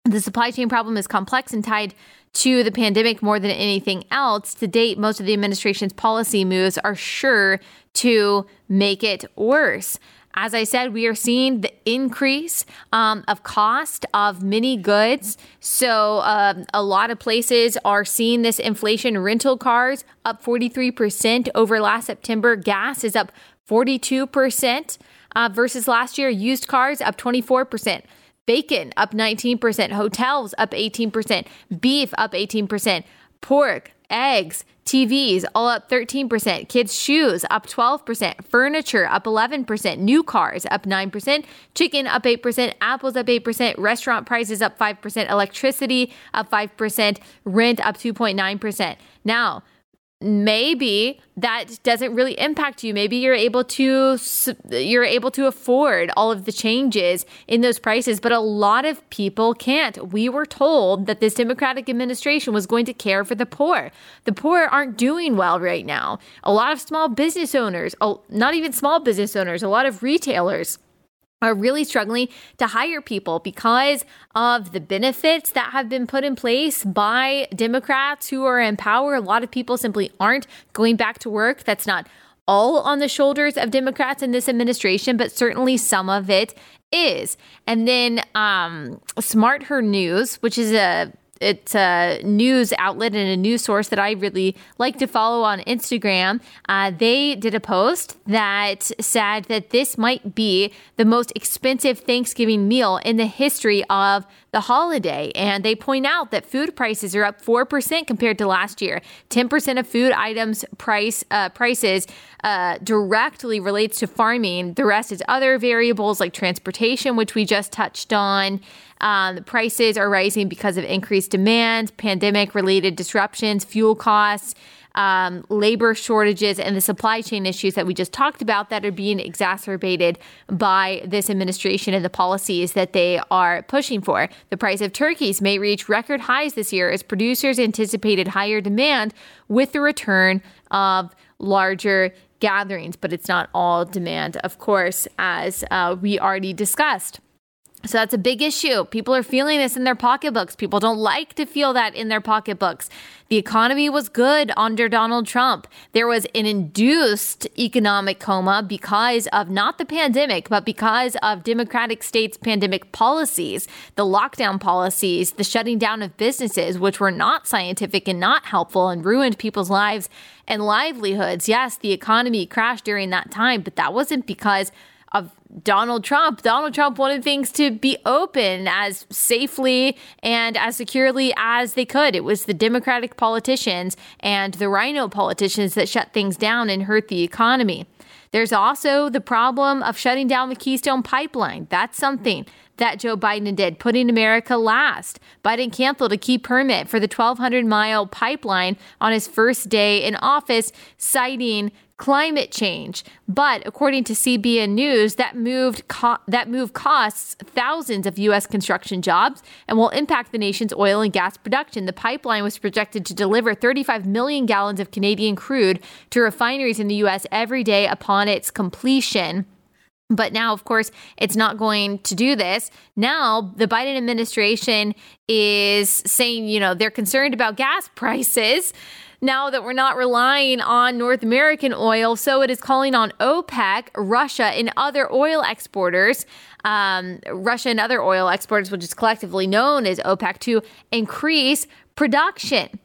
The supply chain problem is complex and tied to the pandemic more than anything else. To date, most of the administration's policy moves are sure to make it worse. As I said, we are seeing the increase um, of cost of many goods. So, um, a lot of places are seeing this inflation. Rental cars up 43% over last September. Gas is up 42% uh, versus last year. Used cars up 24%. Bacon up 19%, hotels up 18%, beef up 18%, pork, eggs, TVs all up 13%, kids' shoes up 12%, furniture up 11%, new cars up 9%, chicken up 8%, apples up 8%, restaurant prices up 5%, electricity up 5%, rent up 2.9%. Now, maybe that doesn't really impact you. Maybe you're able to you're able to afford all of the changes in those prices but a lot of people can't. We were told that this democratic administration was going to care for the poor. The poor aren't doing well right now. A lot of small business owners not even small business owners a lot of retailers are really struggling to hire people because of the benefits that have been put in place by Democrats who are in power. A lot of people simply aren't going back to work. That's not all on the shoulders of Democrats in this administration, but certainly some of it is. And then um, SmartHER News, which is a it's a news outlet and a news source that I really like to follow on Instagram. Uh, they did a post that said that this might be the most expensive Thanksgiving meal in the history of the holiday. And they point out that food prices are up 4% compared to last year. 10% of food items price uh, prices uh, directly relates to farming. The rest is other variables like transportation, which we just touched on. Um, prices are rising because of increased demand, pandemic related disruptions, fuel costs. Um, labor shortages and the supply chain issues that we just talked about that are being exacerbated by this administration and the policies that they are pushing for. The price of turkeys may reach record highs this year as producers anticipated higher demand with the return of larger gatherings, but it's not all demand, of course, as uh, we already discussed. So that's a big issue. People are feeling this in their pocketbooks. People don't like to feel that in their pocketbooks. The economy was good under Donald Trump. There was an induced economic coma because of not the pandemic, but because of Democratic states' pandemic policies, the lockdown policies, the shutting down of businesses, which were not scientific and not helpful and ruined people's lives and livelihoods. Yes, the economy crashed during that time, but that wasn't because of Donald Trump. Donald Trump wanted things to be open as safely and as securely as they could. It was the Democratic politicians and the RINO politicians that shut things down and hurt the economy. There's also the problem of shutting down the Keystone Pipeline. That's something that Joe Biden did, putting America last. Biden canceled a key permit for the 1,200 mile pipeline on his first day in office, citing climate change. But according to CBN News, that moved co- that move costs thousands of U.S. construction jobs and will impact the nation's oil and gas production. The pipeline was projected to deliver 35 million gallons of Canadian crude to refineries in the U.S. every day upon its completion. But now, of course, it's not going to do this. Now, the Biden administration is saying, you know, they're concerned about gas prices now that we're not relying on North American oil. So it is calling on OPEC, Russia, and other oil exporters, um, Russia and other oil exporters, which is collectively known as OPEC, to increase production.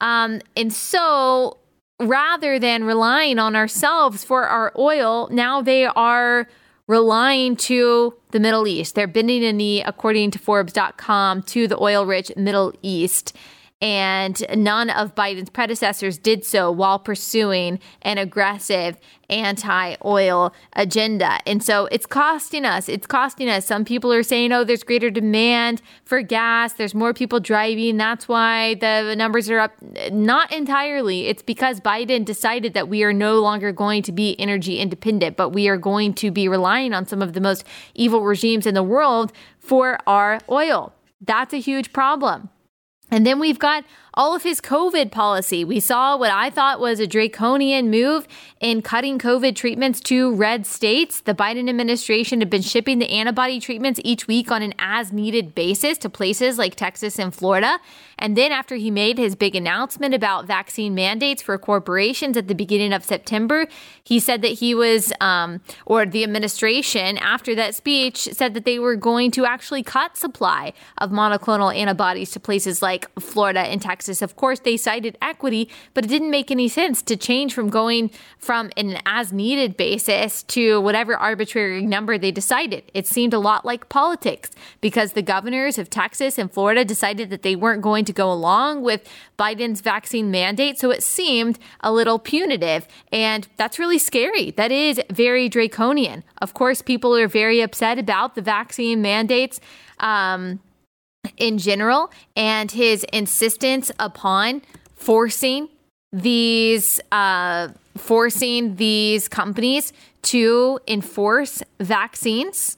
Um, and so rather than relying on ourselves for our oil, now they are relying to the Middle East. They're bending a knee, according to Forbes.com, to the oil rich Middle East and none of Biden's predecessors did so while pursuing an aggressive anti oil agenda. And so it's costing us. It's costing us. Some people are saying, oh, there's greater demand for gas, there's more people driving. That's why the numbers are up. Not entirely. It's because Biden decided that we are no longer going to be energy independent, but we are going to be relying on some of the most evil regimes in the world for our oil. That's a huge problem. And then we've got all of his COVID policy. We saw what I thought was a draconian move in cutting COVID treatments to red states. The Biden administration had been shipping the antibody treatments each week on an as needed basis to places like Texas and Florida. And then, after he made his big announcement about vaccine mandates for corporations at the beginning of September, he said that he was, um, or the administration, after that speech, said that they were going to actually cut supply of monoclonal antibodies to places like Florida and Texas Texas. Of course, they cited equity, but it didn't make any sense to change from going from an as needed basis to whatever arbitrary number they decided. It seemed a lot like politics because the governors of Texas and Florida decided that they weren't going to go along with Biden's vaccine mandate. So it seemed a little punitive. And that's really scary. That is very draconian. Of course, people are very upset about the vaccine mandates. Um, in general and his insistence upon forcing these uh, forcing these companies to enforce vaccines.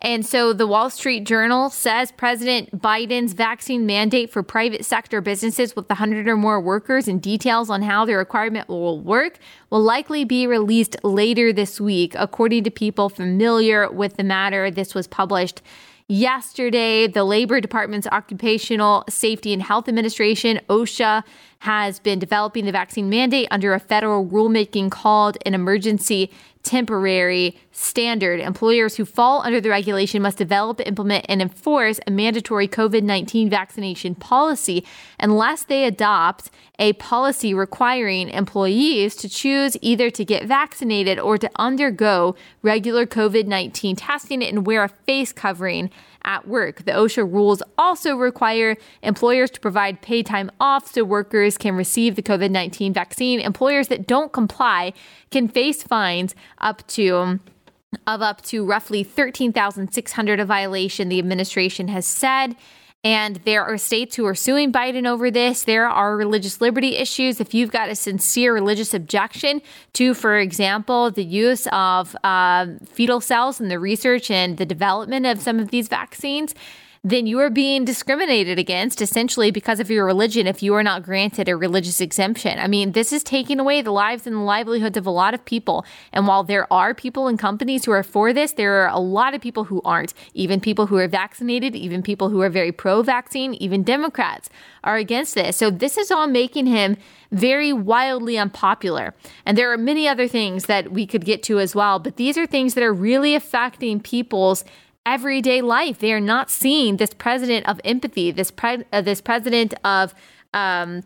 And so the Wall Street Journal says President Biden's vaccine mandate for private sector businesses with 100 or more workers and details on how the requirement will work will likely be released later this week, according to people familiar with the matter. This was published Yesterday, the Labor Department's Occupational Safety and Health Administration, OSHA, has been developing the vaccine mandate under a federal rulemaking called an emergency temporary standard. Employers who fall under the regulation must develop, implement, and enforce a mandatory COVID 19 vaccination policy unless they adopt a policy requiring employees to choose either to get vaccinated or to undergo regular COVID 19 testing and wear a face covering at work. The OSHA rules also require employers to provide paid time off so workers can receive the COVID 19 vaccine. Employers that don't comply can face fines up to of up to roughly 13,600 a violation the administration has said and there are states who are suing Biden over this. There are religious liberty issues. If you've got a sincere religious objection to, for example, the use of uh, fetal cells in the research and the development of some of these vaccines, then you are being discriminated against essentially because of your religion if you are not granted a religious exemption. I mean, this is taking away the lives and the livelihoods of a lot of people. And while there are people and companies who are for this, there are a lot of people who aren't. Even people who are vaccinated, even people who are very pro vaccine, even Democrats are against this. So this is all making him very wildly unpopular. And there are many other things that we could get to as well, but these are things that are really affecting people's everyday life. They are not seeing this president of empathy, this pre- uh, this president of um,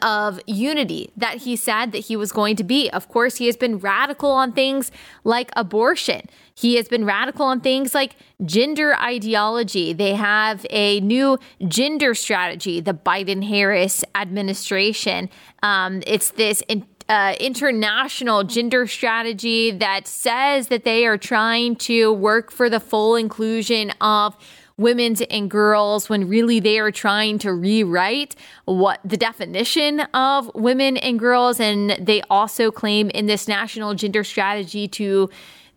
of unity that he said that he was going to be. Of course, he has been radical on things like abortion. He has been radical on things like gender ideology. They have a new gender strategy, the Biden Harris administration. Um, it's this in- uh, international gender strategy that says that they are trying to work for the full inclusion of women's and girls when really they are trying to rewrite what the definition of women and girls. And they also claim in this national gender strategy to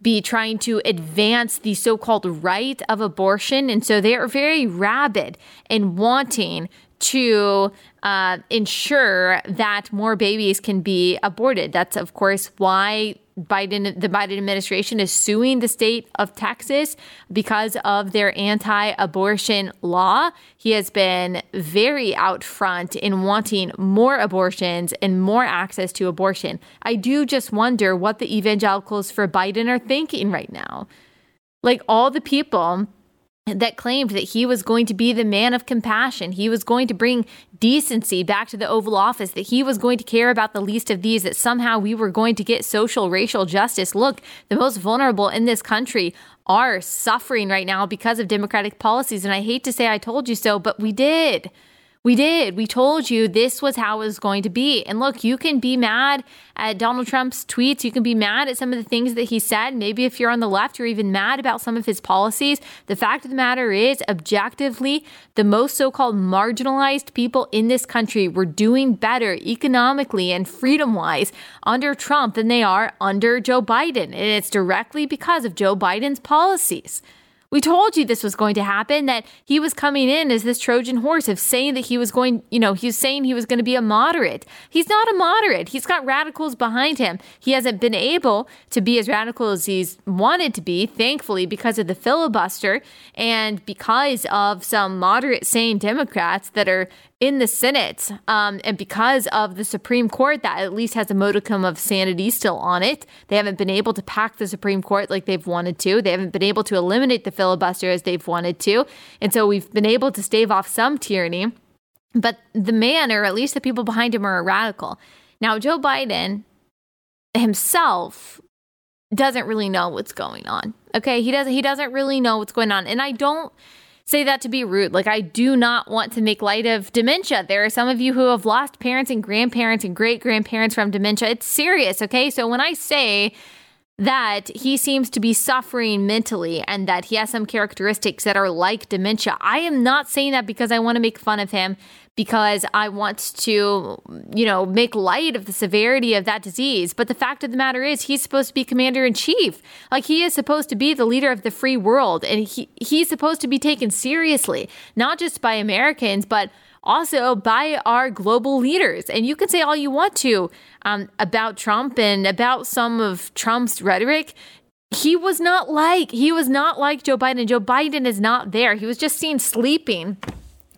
be trying to advance the so called right of abortion. And so they are very rabid in wanting to uh, ensure that more babies can be aborted. That's, of course, why Biden, the Biden administration is suing the state of Texas because of their anti abortion law. He has been very out front in wanting more abortions and more access to abortion. I do just wonder what the evangelicals for Biden are thinking right now. Like all the people that claimed that he was going to be the man of compassion. He was going to bring decency back to the Oval Office, that he was going to care about the least of these, that somehow we were going to get social, racial justice. Look, the most vulnerable in this country are suffering right now because of Democratic policies. And I hate to say I told you so, but we did. We did. We told you this was how it was going to be. And look, you can be mad at Donald Trump's tweets. You can be mad at some of the things that he said. Maybe if you're on the left, you're even mad about some of his policies. The fact of the matter is, objectively, the most so called marginalized people in this country were doing better economically and freedom wise under Trump than they are under Joe Biden. And it's directly because of Joe Biden's policies. We told you this was going to happen, that he was coming in as this Trojan horse of saying that he was going, you know, he was saying he was going to be a moderate. He's not a moderate. He's got radicals behind him. He hasn't been able to be as radical as he's wanted to be, thankfully, because of the filibuster and because of some moderate, sane Democrats that are in the Senate, um, and because of the Supreme Court that at least has a modicum of sanity still on it, they haven't been able to pack the Supreme Court like they've wanted to. They haven't been able to eliminate the filibuster as they've wanted to. And so we've been able to stave off some tyranny. But the man, or at least the people behind him, are a radical. Now, Joe Biden himself doesn't really know what's going on. Okay, he doesn't. He doesn't really know what's going on, and I don't say that to be rude. Like, I do not want to make light of dementia. There are some of you who have lost parents and grandparents and great grandparents from dementia. It's serious, okay? So when I say that he seems to be suffering mentally and that he has some characteristics that are like dementia, I am not saying that because I want to make fun of him because I want to, you know, make light of the severity of that disease. But the fact of the matter is, he's supposed to be commander in chief. Like he is supposed to be the leader of the free world, and he he's supposed to be taken seriously, not just by Americans, but also by our global leaders. And you can say all you want to um, about Trump and about some of Trump's rhetoric he was not like he was not like Joe Biden. Joe Biden is not there. He was just seen sleeping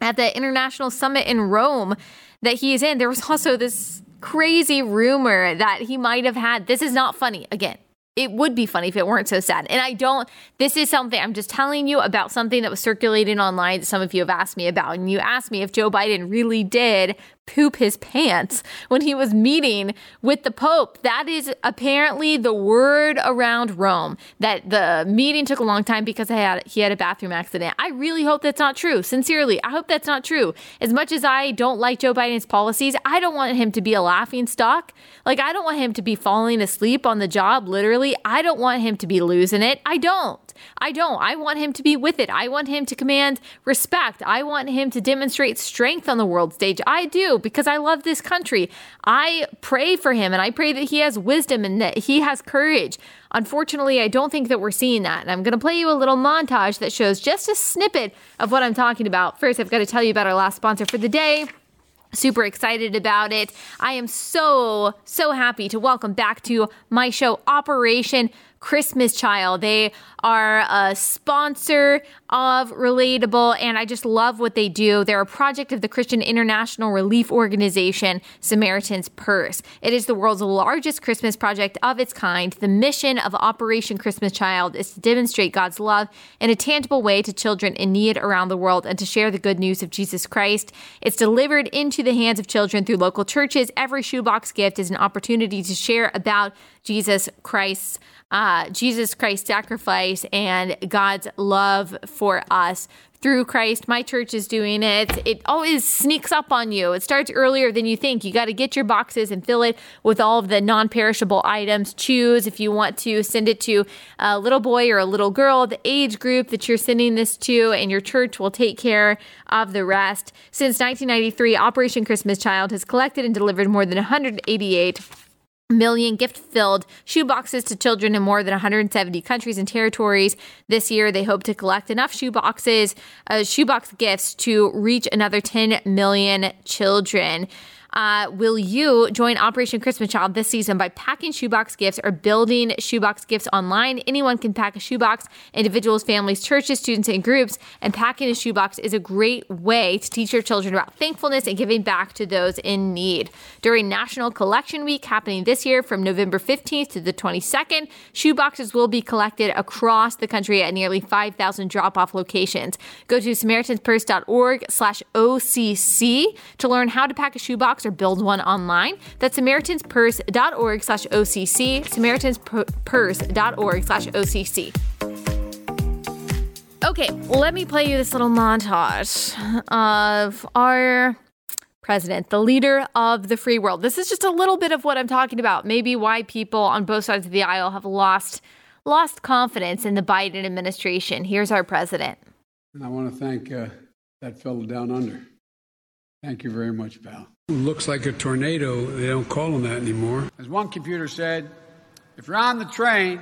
at the international summit in Rome that he is in, there was also this crazy rumor that he might have had. This is not funny. Again, it would be funny if it weren't so sad. And I don't, this is something I'm just telling you about something that was circulating online that some of you have asked me about. And you asked me if Joe Biden really did poop his pants when he was meeting with the Pope. That is apparently the word around Rome that the meeting took a long time because he had, he had a bathroom accident. I really hope that's not true. Sincerely, I hope that's not true. As much as I don't like Joe Biden's policies, I don't want him to be a laughing stock. Like, I don't want him to be falling asleep on the job, literally. I don't want him to be losing it. I don't. I don't. I want him to be with it. I want him to command respect. I want him to demonstrate strength on the world stage. I do because I love this country. I pray for him and I pray that he has wisdom and that he has courage. Unfortunately, I don't think that we're seeing that. And I'm going to play you a little montage that shows just a snippet of what I'm talking about. First, I've got to tell you about our last sponsor for the day. Super excited about it. I am so, so happy to welcome back to my show, Operation Christmas Child. They are a sponsor of Relatable, and I just love what they do. They're a project of the Christian International Relief Organization, Samaritan's Purse. It is the world's largest Christmas project of its kind. The mission of Operation Christmas Child is to demonstrate God's love in a tangible way to children in need around the world and to share the good news of Jesus Christ. It's delivered into the hands of children through local churches. Every shoebox gift is an opportunity to share about Jesus Christ's uh, Jesus Christ's sacrifice and God's love for us through Christ. My church is doing it. It always sneaks up on you. It starts earlier than you think. You got to get your boxes and fill it with all of the non perishable items. Choose if you want to send it to a little boy or a little girl, the age group that you're sending this to, and your church will take care of the rest. Since 1993, Operation Christmas Child has collected and delivered more than 188 million gift filled shoeboxes to children in more than 170 countries and territories. This year, they hope to collect enough shoeboxes, uh, shoebox gifts to reach another 10 million children. Uh, will you join Operation Christmas Child this season by packing shoebox gifts or building shoebox gifts online? Anyone can pack a shoebox, individuals, families, churches, students, and groups. And packing a shoebox is a great way to teach your children about thankfulness and giving back to those in need. During National Collection Week, happening this year from November 15th to the 22nd, shoeboxes will be collected across the country at nearly 5,000 drop-off locations. Go to SamaritansPurse.org slash OCC to learn how to pack a shoebox or build one online. That's SamaritansPurse.org slash OCC, SamaritansPurse.org slash OCC. Okay, let me play you this little montage of our president, the leader of the free world. This is just a little bit of what I'm talking about. Maybe why people on both sides of the aisle have lost lost confidence in the Biden administration. Here's our president. And I want to thank uh, that fellow down under. Thank you very much, pal. Looks like a tornado. They don't call them that anymore. As one computer said, if you're on the train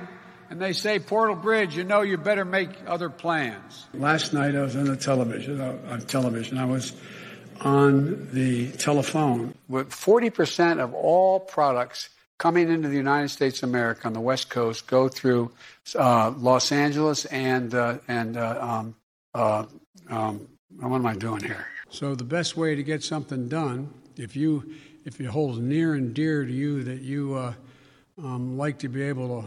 and they say Portal Bridge, you know you better make other plans. Last night I was on the television. Uh, on television, I was on the telephone. With 40% of all products coming into the United States of America on the West Coast go through uh, Los Angeles and uh, and uh, um, uh, um, what am I doing here? So the best way to get something done if you if it holds near and dear to you that you uh, um, like to be able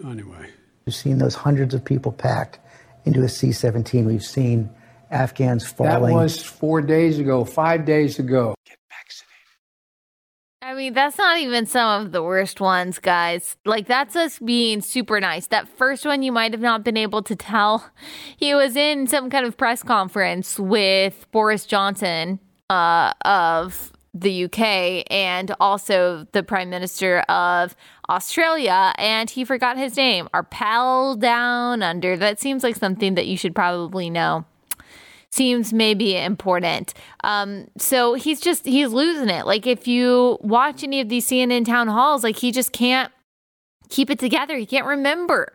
to anyway we've seen those hundreds of people packed into a c-17 we've seen afghans falling that was four days ago five days ago get vaccinated I mean, that's not even some of the worst ones, guys. Like, that's us being super nice. That first one, you might have not been able to tell. He was in some kind of press conference with Boris Johnson uh, of the UK and also the Prime Minister of Australia, and he forgot his name. Our pal down under. That seems like something that you should probably know. Seems maybe important. Um, so he's just he's losing it. Like if you watch any of these CNN town halls, like he just can't keep it together. He can't remember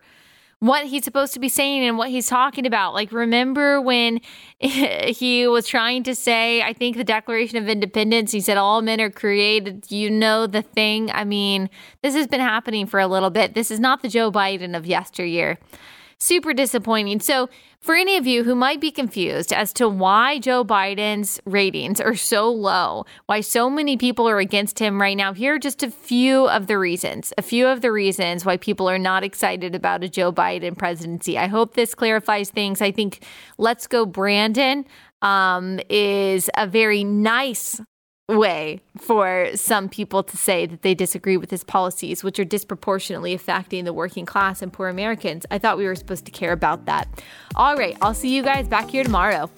what he's supposed to be saying and what he's talking about. Like, remember when he was trying to say, I think the Declaration of Independence, he said, all men are created. You know the thing. I mean, this has been happening for a little bit. This is not the Joe Biden of yesteryear super disappointing. So, for any of you who might be confused as to why Joe Biden's ratings are so low, why so many people are against him right now, here are just a few of the reasons, a few of the reasons why people are not excited about a Joe Biden presidency. I hope this clarifies things. I think Let's Go Brandon um, is a very nice way for some people to say that they disagree with his policies, which are disproportionately affecting the working class and poor Americans. I thought we were supposed to care about that. All right, I'll see you guys back here tomorrow.